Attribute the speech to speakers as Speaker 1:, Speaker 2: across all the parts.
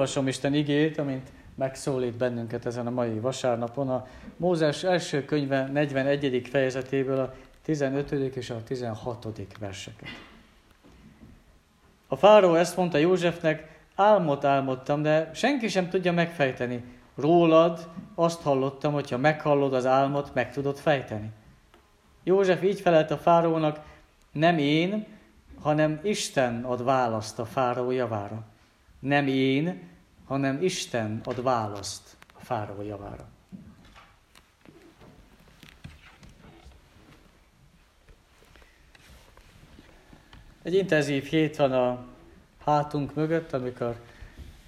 Speaker 1: Felolvasom Isten igét, amint megszólít bennünket ezen a mai vasárnapon. A Mózes első könyve 41. fejezetéből a 15. és a 16. verseket. A fáró ezt mondta Józsefnek, álmot álmodtam, de senki sem tudja megfejteni. Rólad azt hallottam, hogyha meghallod az álmot, meg tudod fejteni. József így felelt a fárónak, nem én, hanem Isten ad választ a fáraó javára. Nem én, hanem Isten ad választ a fáraó javára. Egy intenzív hét van a hátunk mögött, amikor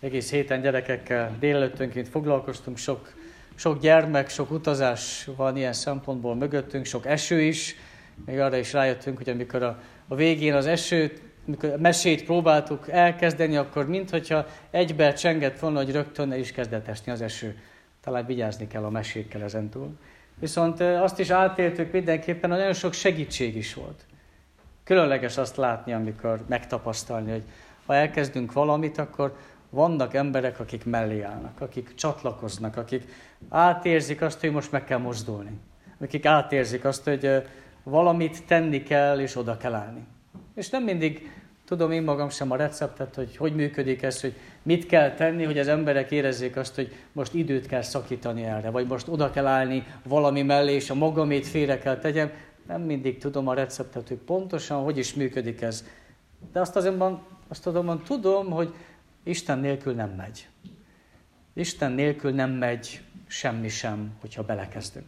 Speaker 1: egész héten gyerekekkel délelőttönként foglalkoztunk, sok, sok gyermek, sok utazás van ilyen szempontból mögöttünk, sok eső is, még arra is rájöttünk, hogy amikor a, a végén az esőt, amikor a mesét próbáltuk elkezdeni, akkor mintha egybe csengett volna, hogy rögtön ne is kezdett esni az eső. Talán vigyázni kell a mesékkel ezentúl. Viszont azt is átéltük mindenképpen, hogy nagyon sok segítség is volt. Különleges azt látni, amikor megtapasztalni, hogy ha elkezdünk valamit, akkor vannak emberek, akik mellé állnak, akik csatlakoznak, akik átérzik azt, hogy most meg kell mozdulni. Akik átérzik azt, hogy valamit tenni kell, és oda kell állni. És nem mindig tudom én magam sem a receptet, hogy hogy működik ez, hogy mit kell tenni, hogy az emberek érezzék azt, hogy most időt kell szakítani erre, vagy most oda kell állni valami mellé, és a magamét félre kell tegyem. Nem mindig tudom a receptet, hogy pontosan hogy is működik ez. De azt azonban, azt azonban tudom, hogy Isten nélkül nem megy. Isten nélkül nem megy semmi sem, hogyha belekezdünk.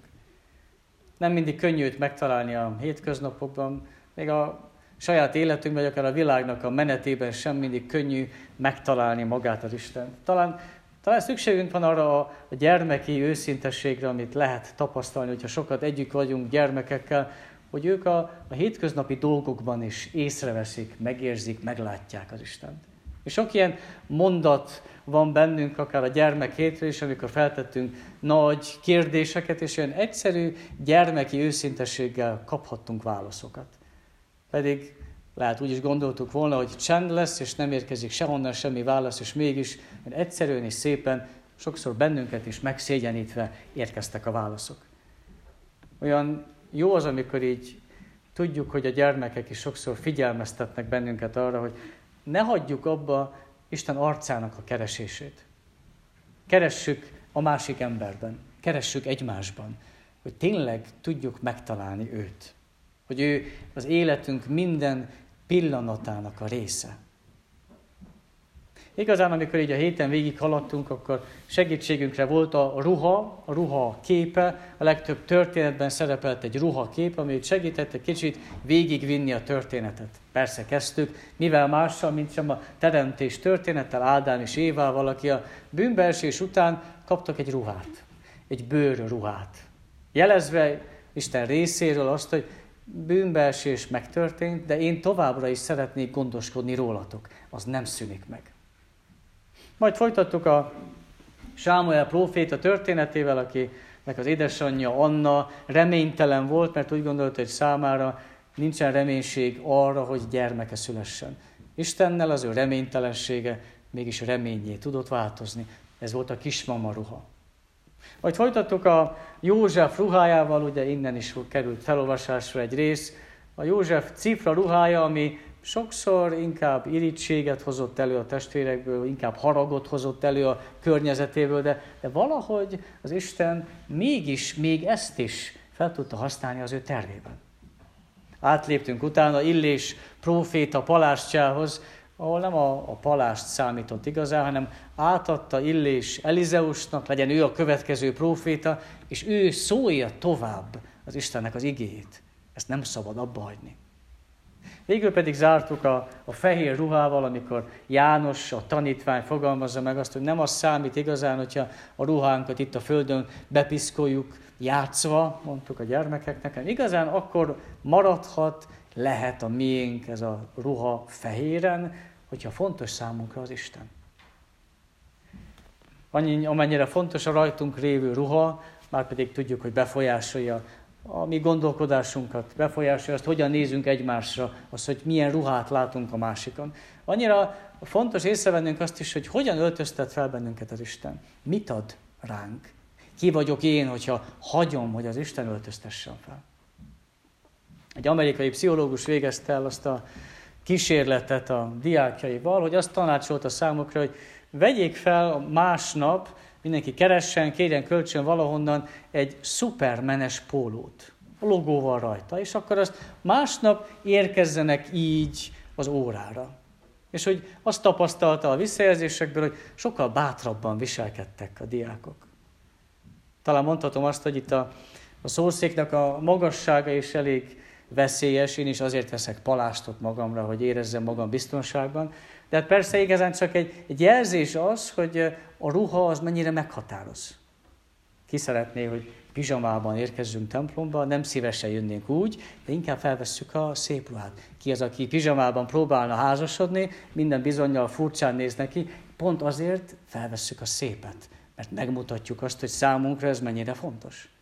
Speaker 1: Nem mindig könnyű megtalálni a hétköznapokban, még a saját életünkben, vagy akár a világnak a menetében sem mindig könnyű megtalálni magát az Isten. Talán, talán szükségünk van arra a gyermeki őszintességre, amit lehet tapasztalni, hogyha sokat együtt vagyunk gyermekekkel, hogy ők a, a hétköznapi dolgokban is észreveszik, megérzik, meglátják az Istent. És sok ilyen mondat van bennünk, akár a gyermek hétről is, amikor feltettünk nagy kérdéseket, és olyan egyszerű gyermeki őszintességgel kaphattunk válaszokat. Pedig lehet úgy is gondoltuk volna, hogy csend lesz, és nem érkezik sehonnan semmi válasz, és mégis egyszerűen és szépen, sokszor bennünket is megszégyenítve érkeztek a válaszok. Olyan jó az, amikor így tudjuk, hogy a gyermekek is sokszor figyelmeztetnek bennünket arra, hogy ne hagyjuk abba Isten arcának a keresését. Keressük a másik emberben, keressük egymásban, hogy tényleg tudjuk megtalálni őt. Hogy ő az életünk minden pillanatának a része. Igazán, amikor így a héten végig haladtunk, akkor segítségünkre volt a ruha, a ruha képe. A legtöbb történetben szerepelt egy ruha kép, ami segített egy kicsit végigvinni a történetet. Persze kezdtük, mivel mással, mint sem a teremtés történettel, Ádám és Évával, aki a bűnbeesés után kaptak egy ruhát, egy bőr ruhát. Jelezve Isten részéről azt, hogy bűnbeesés megtörtént, de én továbbra is szeretnék gondoskodni rólatok. Az nem szűnik meg. Majd folytattuk a Sámuel próféta történetével, akinek az édesanyja Anna reménytelen volt, mert úgy gondolta, hogy számára nincsen reménység arra, hogy gyermeke szülessen. Istennel az ő reménytelensége mégis reményé tudott változni. Ez volt a kismama ruha. Majd folytattuk a József ruhájával, ugye innen is került felolvasásra egy rész, a József cifra ruhája, ami sokszor inkább irítséget hozott elő a testvérekből, inkább haragot hozott elő a környezetéből, de, de valahogy az Isten mégis még ezt is fel tudta használni az ő tervében. Átléptünk utána Illés próféta palástjához, ahol nem a, a palást számított igazán, hanem átadta Illés Elizeusnak, legyen ő a következő próféta, és ő szólja tovább az Istennek az igéjét. Ezt nem szabad abba hagyni. Végül pedig zártuk a, a fehér ruhával, amikor János, a tanítvány fogalmazza meg azt, hogy nem az számít igazán, hogyha a ruhánkat itt a földön bepiszkoljuk játszva, mondtuk a gyermekeknek, hanem igazán akkor maradhat, lehet a miénk ez a ruha fehéren, hogyha fontos számunkra az Isten. Annyi, amennyire fontos a rajtunk révő ruha, már pedig tudjuk, hogy befolyásolja a mi gondolkodásunkat befolyásolja, azt hogyan nézünk egymásra, az, hogy milyen ruhát látunk a másikon. Annyira fontos észrevennünk azt is, hogy hogyan öltöztet fel bennünket az Isten. Mit ad ránk? Ki vagyok én, hogyha hagyom, hogy az Isten öltöztessen fel? Egy amerikai pszichológus végezte el azt a kísérletet a diákjaival, hogy azt tanácsolta számukra, hogy vegyék fel másnap, mindenki keressen, kérjen kölcsön valahonnan egy szupermenes pólót, a logóval rajta, és akkor azt másnap érkezzenek így az órára. És hogy azt tapasztalta a visszajelzésekből, hogy sokkal bátrabban viselkedtek a diákok. Talán mondhatom azt, hogy itt a, a szószéknek a magassága is elég veszélyes, én is azért veszek palástot magamra, hogy érezzem magam biztonságban. De hát persze igazán csak egy, egy jelzés az, hogy a ruha az mennyire meghatároz. Ki szeretné, hogy pizsamában érkezzünk templomba, nem szívesen jönnénk úgy, de inkább felvesszük a szép ruhát. Ki az, aki pizsamában próbálna házasodni, minden bizonyal furcsán néz neki, pont azért felvesszük a szépet, mert megmutatjuk azt, hogy számunkra ez mennyire fontos.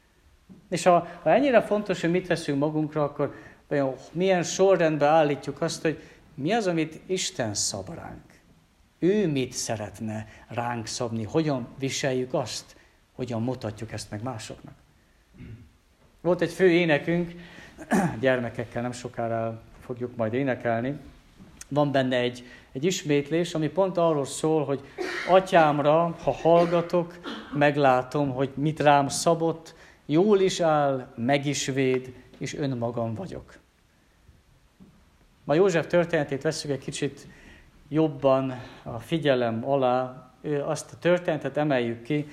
Speaker 1: És ha, ha ennyire fontos, hogy mit veszünk magunkra, akkor vajon milyen sorrendben állítjuk azt, hogy mi az, amit Isten szab ránk. Ő mit szeretne ránk szabni, hogyan viseljük azt, hogyan mutatjuk ezt meg másoknak. Volt egy fő énekünk, gyermekekkel nem sokára fogjuk majd énekelni. Van benne egy, egy ismétlés, ami pont arról szól, hogy atyámra, ha hallgatok, meglátom, hogy mit rám szabott, jól is áll, meg is véd, és önmagam vagyok. Ma József történetét veszük egy kicsit jobban a figyelem alá, azt a történetet emeljük ki,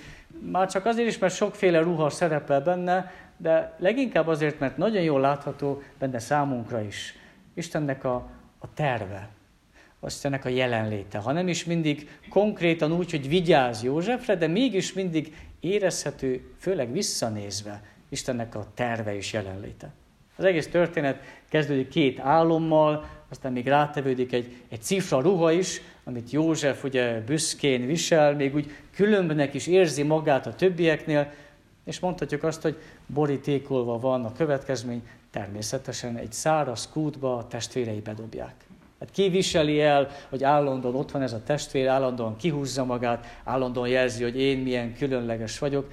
Speaker 1: már csak azért is, mert sokféle ruha szerepel benne, de leginkább azért, mert nagyon jól látható benne számunkra is. Istennek a, a terve, Istennek a jelenléte. Ha nem is mindig konkrétan úgy, hogy vigyáz Józsefre, de mégis mindig érezhető, főleg visszanézve, Istennek a terve és jelenléte. Az egész történet kezdődik két álommal, aztán még rátevődik egy, egy cifra ruha is, amit József ugye büszkén visel, még úgy különbnek is érzi magát a többieknél, és mondhatjuk azt, hogy borítékolva van a következmény, természetesen egy száraz kútba a testvérei bedobják. Hát ki viseli el, hogy állandóan ott van ez a testvér, állandóan kihúzza magát, állandóan jelzi, hogy én milyen különleges vagyok,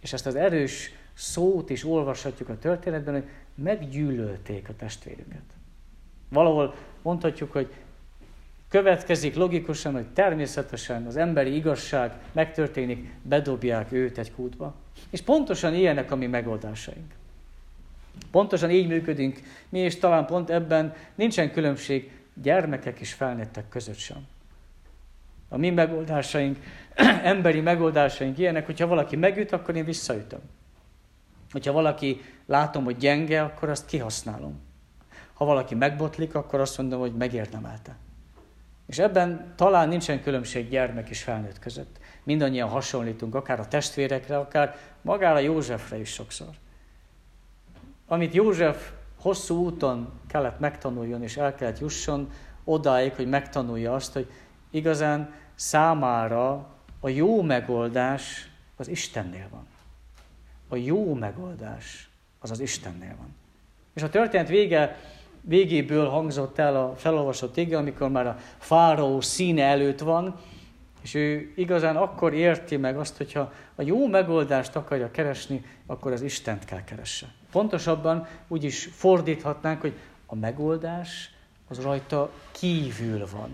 Speaker 1: és ezt az erős szót is olvashatjuk a történetben, hogy meggyűlölték a testvérüket. Valahol mondhatjuk, hogy következik logikusan, hogy természetesen az emberi igazság megtörténik, bedobják őt egy kútba. És pontosan ilyenek a mi megoldásaink. Pontosan így működünk mi, és talán pont ebben nincsen különbség gyermekek és felnőttek között sem. A mi megoldásaink, emberi megoldásaink ilyenek, hogyha valaki megüt, akkor én visszaütöm. Hogyha valaki látom, hogy gyenge, akkor azt kihasználom. Ha valaki megbotlik, akkor azt mondom, hogy megérdemelte. És ebben talán nincsen különbség gyermek és felnőtt között. Mindannyian hasonlítunk, akár a testvérekre, akár magára Józsefre is sokszor. Amit József hosszú úton kellett megtanuljon, és el kellett jusson odáig, hogy megtanulja azt, hogy igazán számára a jó megoldás az Istennél van. A jó megoldás az az Istennél van. És a történet vége végéből hangzott el a felolvasott ige, amikor már a fáraó színe előtt van, és ő igazán akkor érti meg azt, hogyha a jó megoldást akarja keresni, akkor az Istent kell keresse. Pontosabban úgy is fordíthatnánk, hogy a megoldás az rajta kívül van.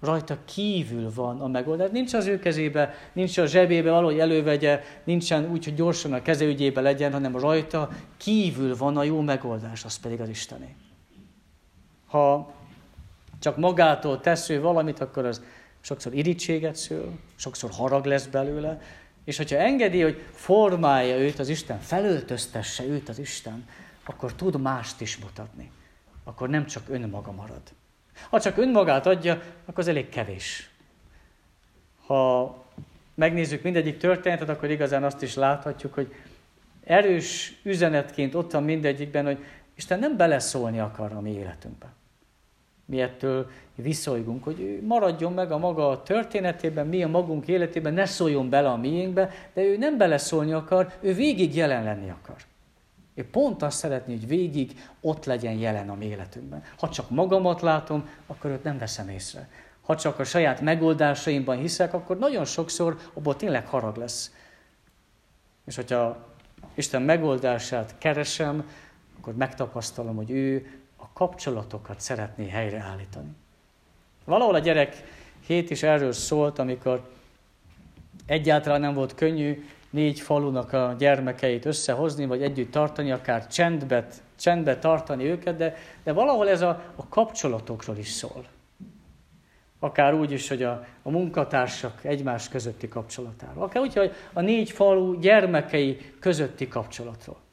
Speaker 1: Rajta kívül van a megoldás. Nincs az ő kezébe, nincs a zsebébe valahogy elővegye, nincsen úgy, hogy gyorsan a keze ügyébe legyen, hanem rajta kívül van a jó megoldás, az pedig az Istené. Ha csak magától tesz ő valamit, akkor az sokszor irítséget szül, sokszor harag lesz belőle, és hogyha engedi, hogy formálja őt az Isten, felöltöztesse őt az Isten, akkor tud mást is mutatni. Akkor nem csak önmaga marad. Ha csak önmagát adja, akkor az elég kevés. Ha megnézzük mindegyik történetet, akkor igazán azt is láthatjuk, hogy erős üzenetként ott van mindegyikben, hogy Isten nem beleszólni akar a mi életünkbe. Mi ettől viszolygunk, hogy ő maradjon meg a maga történetében, mi a magunk életében, ne szóljon bele a miénkbe, de ő nem beleszólni akar, ő végig jelen lenni akar. Ő pont azt szeretné, hogy végig ott legyen jelen a életünkben. Ha csak magamat látom, akkor őt nem veszem észre. Ha csak a saját megoldásaimban hiszek, akkor nagyon sokszor abból tényleg harag lesz. És hogyha Isten megoldását keresem, akkor megtapasztalom, hogy ő kapcsolatokat szeretné helyreállítani. Valahol a gyerek hét is erről szólt, amikor egyáltalán nem volt könnyű négy falunak a gyermekeit összehozni, vagy együtt tartani, akár csendbe, csendbe tartani őket, de, de valahol ez a, a kapcsolatokról is szól. Akár úgy is, hogy a, a munkatársak egymás közötti kapcsolatáról. Akár úgy, hogy a négy falu gyermekei közötti kapcsolatról.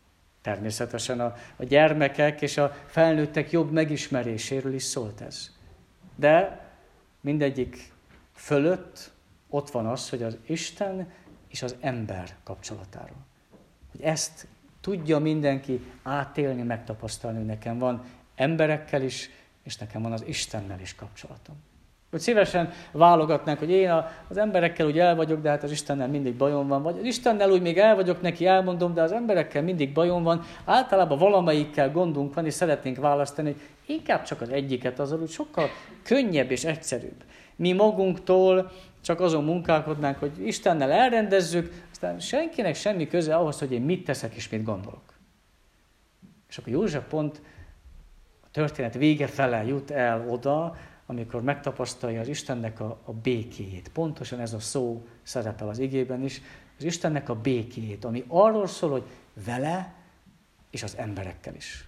Speaker 1: Természetesen a, a gyermekek és a felnőttek jobb megismeréséről is szólt ez. De mindegyik fölött ott van az, hogy az Isten és az ember kapcsolatáról. Hogy ezt tudja mindenki átélni, megtapasztalni, nekem van emberekkel is, és nekem van az Istennel is kapcsolatom. Hogy szívesen válogatnánk, hogy én az emberekkel úgy el vagyok, de hát az Istennel mindig bajom van. Vagy az Istennel úgy még el vagyok neki, elmondom, de az emberekkel mindig bajom van. Általában valamelyikkel gondunk van, és szeretnénk választani, hogy inkább csak az egyiket, az úgy sokkal könnyebb és egyszerűbb. Mi magunktól csak azon munkálkodnánk, hogy Istennel elrendezzük, aztán senkinek semmi köze ahhoz, hogy én mit teszek és mit gondolok. És akkor József pont a történet vége fele jut el oda, amikor megtapasztalja az Istennek a, a békéjét. Pontosan ez a szó szerepel az igében is, az Istennek a békéjét, ami arról szól, hogy vele és az emberekkel is.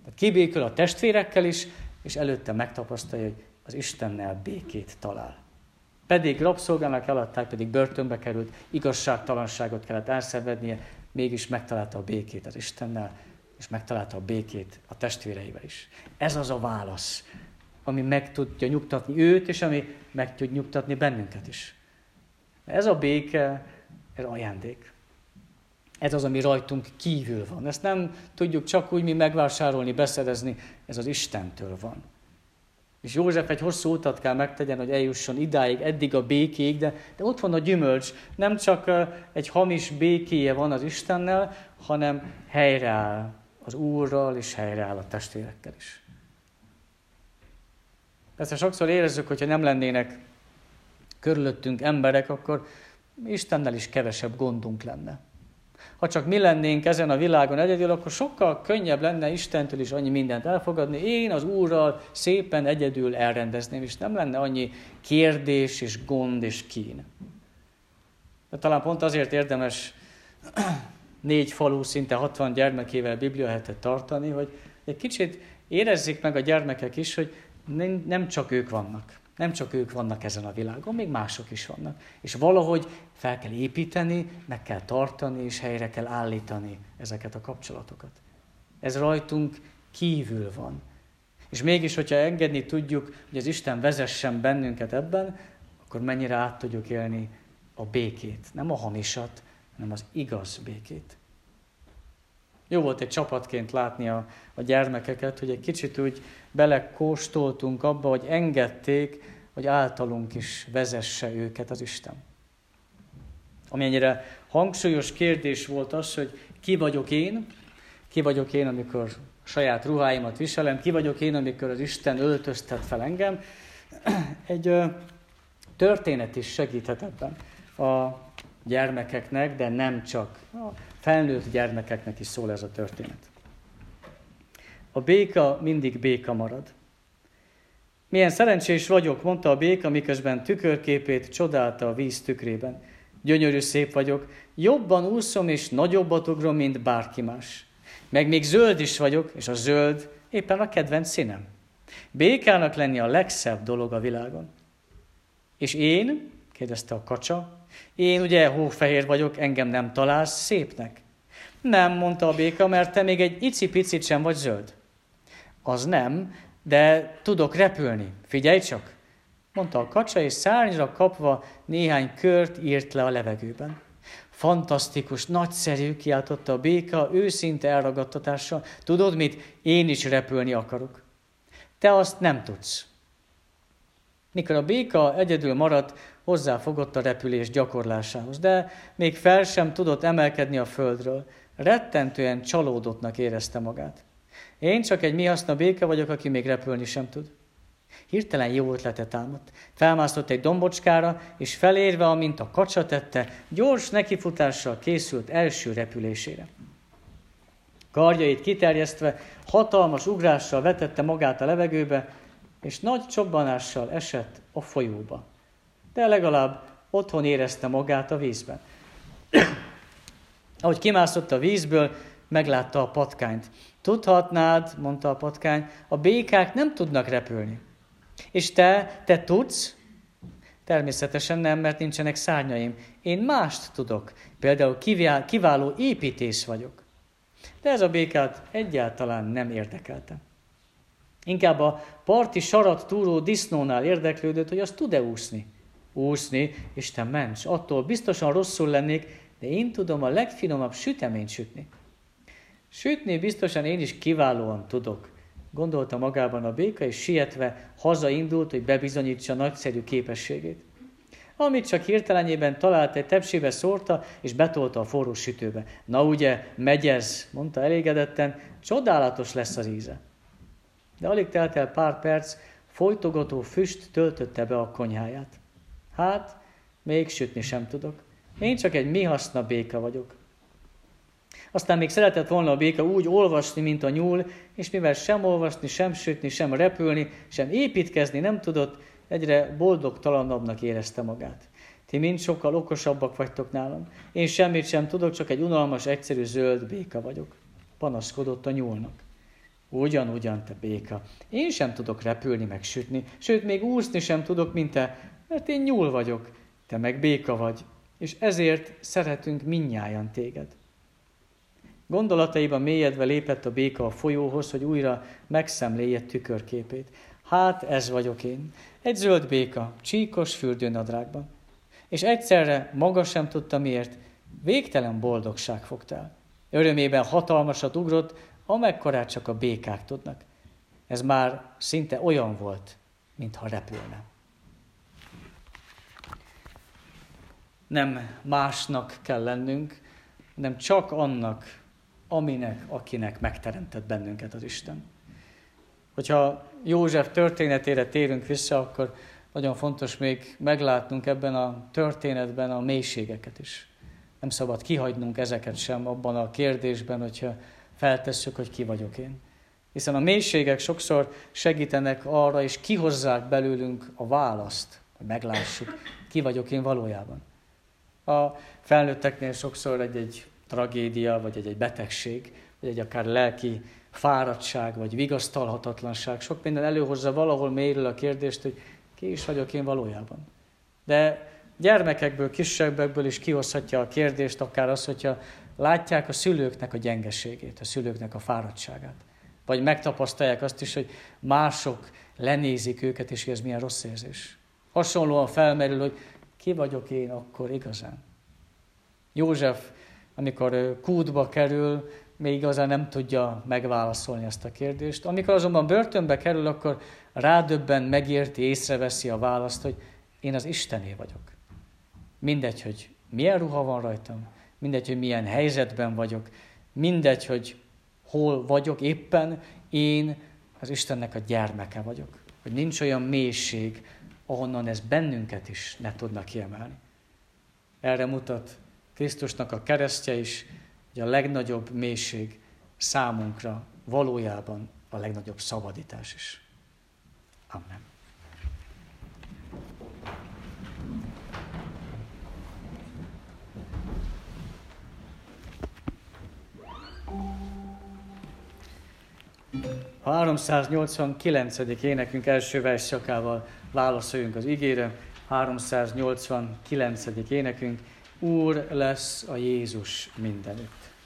Speaker 1: Tehát kibékül a testvérekkel is, és előtte megtapasztalja, hogy az Istennel békét talál. Pedig rabszolgának eladták, pedig börtönbe került, igazságtalanságot kellett elszenvednie, mégis megtalálta a békét az Istennel, és megtalálta a békét a testvéreivel is. Ez az a válasz, ami meg tudja nyugtatni őt, és ami meg tud nyugtatni bennünket is. Ez a béke, ez ajándék. Ez az, ami rajtunk kívül van. Ezt nem tudjuk csak úgy mi megvásárolni, beszerezni, ez az Istentől van. És József egy hosszú utat kell megtegyen, hogy eljusson idáig, eddig a békéig, de, de ott van a gyümölcs. Nem csak egy hamis békéje van az Istennel, hanem helyreáll az Úrral, és helyreáll a testvérekkel is. Persze sokszor érezzük, hogyha nem lennének körülöttünk emberek, akkor Istennel is kevesebb gondunk lenne. Ha csak mi lennénk ezen a világon egyedül, akkor sokkal könnyebb lenne Istentől is annyi mindent elfogadni. Én az Úrral szépen egyedül elrendezném, és nem lenne annyi kérdés és gond és kín. De talán pont azért érdemes négy falu, szinte 60 gyermekével bibliahetet tartani, hogy egy kicsit érezzék meg a gyermekek is, hogy nem csak ők vannak. Nem csak ők vannak ezen a világon, még mások is vannak. És valahogy fel kell építeni, meg kell tartani, és helyre kell állítani ezeket a kapcsolatokat. Ez rajtunk kívül van. És mégis, hogyha engedni tudjuk, hogy az Isten vezessen bennünket ebben, akkor mennyire át tudjuk élni a békét. Nem a hamisat, hanem az igaz békét. Jó volt egy csapatként látni a, a gyermekeket, hogy egy kicsit úgy belekóstoltunk abba, hogy engedték, hogy általunk is vezesse őket az Isten. Amennyire hangsúlyos kérdés volt az, hogy ki vagyok én, ki vagyok én, amikor saját ruháimat viselem, ki vagyok én, amikor az Isten öltöztet fel engem. Egy ö, történet is segíthet ebben a gyermekeknek, de nem csak. A felnőtt gyermekeknek is szól ez a történet. A béka mindig béka marad. Milyen szerencsés vagyok, mondta a béka, miközben tükörképét csodálta a víz tükrében. Gyönyörű szép vagyok, jobban úszom és nagyobbat ugrom, mint bárki más. Meg még zöld is vagyok, és a zöld éppen a kedvenc színem. Békának lenni a legszebb dolog a világon. És én, kérdezte a kacsa, én ugye hófehér vagyok, engem nem találsz szépnek? Nem, mondta a béka, mert te még egy icipicit sem vagy zöld. Az nem, de tudok repülni. Figyelj csak! mondta a kacsa, és szárnyra kapva néhány kört írt le a levegőben. Fantasztikus, nagyszerű, kiáltotta a béka, őszinte elragadtatással. Tudod mit? Én is repülni akarok. Te azt nem tudsz. Mikor a béka egyedül maradt, hozzáfogott a repülés gyakorlásához, de még fel sem tudott emelkedni a földről. rettentően csalódottnak érezte magát. Én csak egy mi haszna vagyok, aki még repülni sem tud. Hirtelen jó ötlete támadt. Felmászott egy dombocskára, és felérve, amint a kacsa tette, gyors nekifutással készült első repülésére. Karjait kiterjesztve, hatalmas ugrással vetette magát a levegőbe, és nagy csobbanással esett a folyóba. De legalább otthon érezte magát a vízben. Ahogy kimászott a vízből, meglátta a patkányt. Tudhatnád, mondta a patkány, a békák nem tudnak repülni. És te, te tudsz? Természetesen nem, mert nincsenek szárnyaim. Én mást tudok. Például kiváló építész vagyok. De ez a békát egyáltalán nem érdekelte. Inkább a parti sarat túró disznónál érdeklődött, hogy az tud-e úszni. Úszni, Isten ments, attól biztosan rosszul lennék, de én tudom a legfinomabb süteményt sütni. Sütni biztosan én is kiválóan tudok, gondolta magában a béka, és sietve hazaindult, hogy bebizonyítsa nagyszerű képességét. Amit csak hirtelenjében talált, egy tepsébe szórta, és betolta a forró sütőbe. Na ugye, megy ez, mondta elégedetten, csodálatos lesz az íze. De alig telt el pár perc, folytogató füst töltötte be a konyháját. Hát, még sütni sem tudok. Én csak egy mi haszna béka vagyok. Aztán még szeretett volna a béka úgy olvasni, mint a nyúl, és mivel sem olvasni, sem sütni, sem repülni, sem építkezni nem tudott, egyre boldogtalanabbnak érezte magát. Ti mind sokkal okosabbak vagytok nálam. Én semmit sem tudok, csak egy unalmas, egyszerű zöld béka vagyok. Panaszkodott a nyúlnak. Ugyan, ugyan, te béka. Én sem tudok repülni, meg sütni, sőt, még úszni sem tudok, mint te, mert én nyúl vagyok, te meg béka vagy, és ezért szeretünk minnyájan téged. Gondolataiban mélyedve lépett a béka a folyóhoz, hogy újra megszemléje tükörképét. Hát ez vagyok én. Egy zöld béka, csíkos fürdőnadrágban. És egyszerre maga sem tudta miért, végtelen boldogság fogta el. Örömében hatalmasat ugrott, amekkorát csak a békák tudnak. Ez már szinte olyan volt, mintha repülne. Nem másnak kell lennünk, hanem csak annak, aminek, akinek megteremtett bennünket az Isten. Hogyha József történetére térünk vissza, akkor nagyon fontos még meglátnunk ebben a történetben a mélységeket is. Nem szabad kihagynunk ezeket sem abban a kérdésben, hogyha feltesszük, hogy ki vagyok én. Hiszen a mélységek sokszor segítenek arra, és kihozzák belőlünk a választ, hogy meglássuk, ki vagyok én valójában. A felnőtteknél sokszor egy-egy tragédia, vagy egy-egy betegség, vagy egy akár lelki fáradtság, vagy vigasztalhatatlanság, sok minden előhozza valahol mélyről a kérdést, hogy ki is vagyok én valójában. De gyermekekből, kisebbekből is kihozhatja a kérdést, akár az, hogyha látják a szülőknek a gyengeségét, a szülőknek a fáradtságát. Vagy megtapasztalják azt is, hogy mások lenézik őket, és ez milyen rossz érzés. Hasonlóan felmerül, hogy ki vagyok én akkor igazán. József, amikor kútba kerül, még igazán nem tudja megválaszolni ezt a kérdést. Amikor azonban börtönbe kerül, akkor rádöbben, megérti, észreveszi a választ, hogy én az Istené vagyok. Mindegy, hogy milyen ruha van rajtam, mindegy, hogy milyen helyzetben vagyok, mindegy, hogy hol vagyok éppen, én az Istennek a gyermeke vagyok. Hogy nincs olyan mélység, ahonnan ez bennünket is ne tudna kiemelni. Erre mutat Krisztusnak a keresztje is, hogy a legnagyobb mélység számunkra valójában a legnagyobb szabadítás is. Amen. A 389. énekünk első versszakával válaszoljunk az igére. 389. énekünk. Úr lesz a Jézus mindenütt.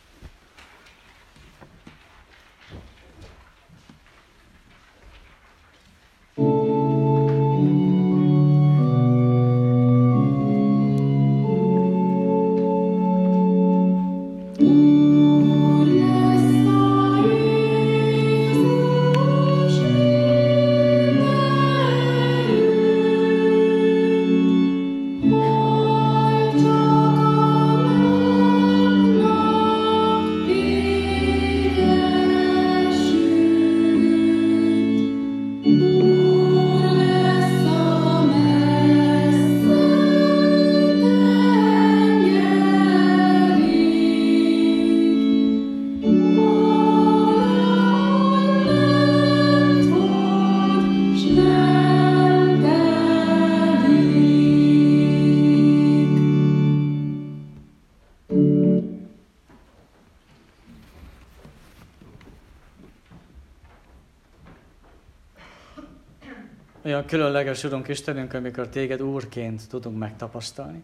Speaker 1: Különleges, Urunk Istenünk, amikor Téged Úrként tudunk megtapasztalni.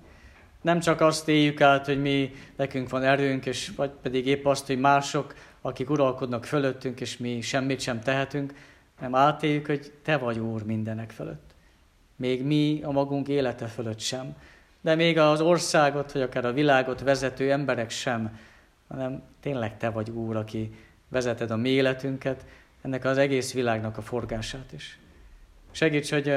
Speaker 1: Nem csak azt éljük át, hogy mi, nekünk van erőnk, és vagy pedig épp azt, hogy mások, akik uralkodnak fölöttünk, és mi semmit sem tehetünk, nem átéljük, hogy Te vagy Úr mindenek fölött. Még mi a magunk élete fölött sem, de még az országot, vagy akár a világot vezető emberek sem, hanem tényleg Te vagy Úr, aki vezeted a mi életünket, ennek az egész világnak a forgását is. Segíts, hogy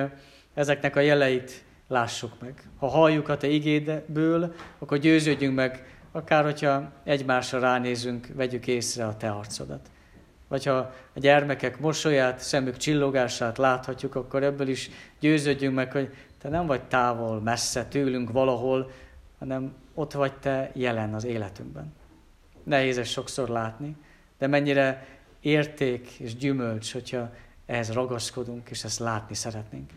Speaker 1: ezeknek a jeleit lássuk meg. Ha halljuk a Te igédből, akkor győződjünk meg, akár hogyha egymásra ránézünk, vegyük észre a Te arcodat. Vagy ha a gyermekek mosolyát, szemük csillogását láthatjuk, akkor ebből is győződjünk meg, hogy Te nem vagy távol, messze tőlünk valahol, hanem ott vagy Te jelen az életünkben. Nehéz ezt sokszor látni, de mennyire érték és gyümölcs, hogyha ehhez ragaszkodunk, és ezt látni szeretnénk.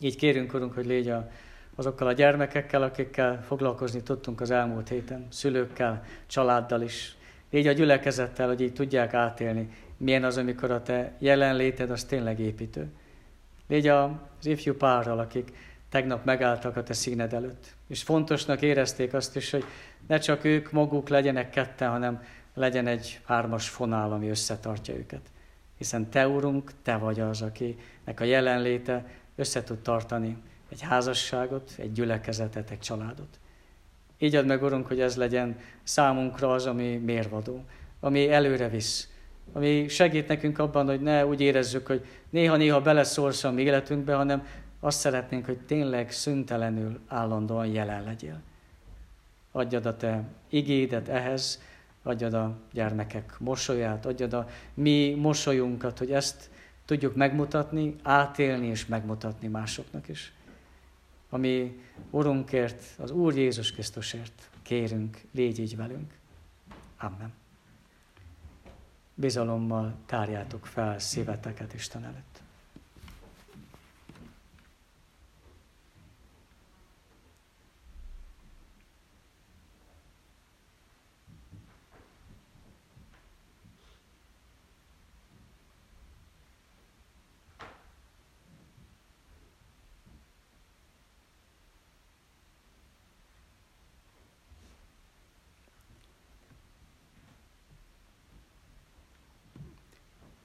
Speaker 1: Így kérünk, Urunk, hogy légy a, azokkal a gyermekekkel, akikkel foglalkozni tudtunk az elmúlt héten, szülőkkel, családdal is. Légy a gyülekezettel, hogy így tudják átélni, milyen az, amikor a te jelenléted az tényleg építő. Légy az ifjú párral, akik tegnap megálltak a te színed előtt. És fontosnak érezték azt is, hogy ne csak ők maguk legyenek ketten, hanem legyen egy hármas fonál, ami összetartja őket. Hiszen Te, Urunk, Te vagy az, akinek a jelenléte össze tartani egy házasságot, egy gyülekezetet, egy családot. Így ad meg, Urunk, hogy ez legyen számunkra az, ami mérvadó, ami előre visz, ami segít nekünk abban, hogy ne úgy érezzük, hogy néha-néha beleszólsz a mi életünkbe, hanem azt szeretnénk, hogy tényleg szüntelenül, állandóan jelen legyél. Adjad a Te igédet ehhez, adjad a gyermekek mosolyát, adjad a mi mosolyunkat, hogy ezt tudjuk megmutatni, átélni és megmutatni másoknak is. Ami Urunkért, az Úr Jézus Krisztusért kérünk, légy így velünk. Amen. Bizalommal tárjátok fel szíveteket Isten előtt.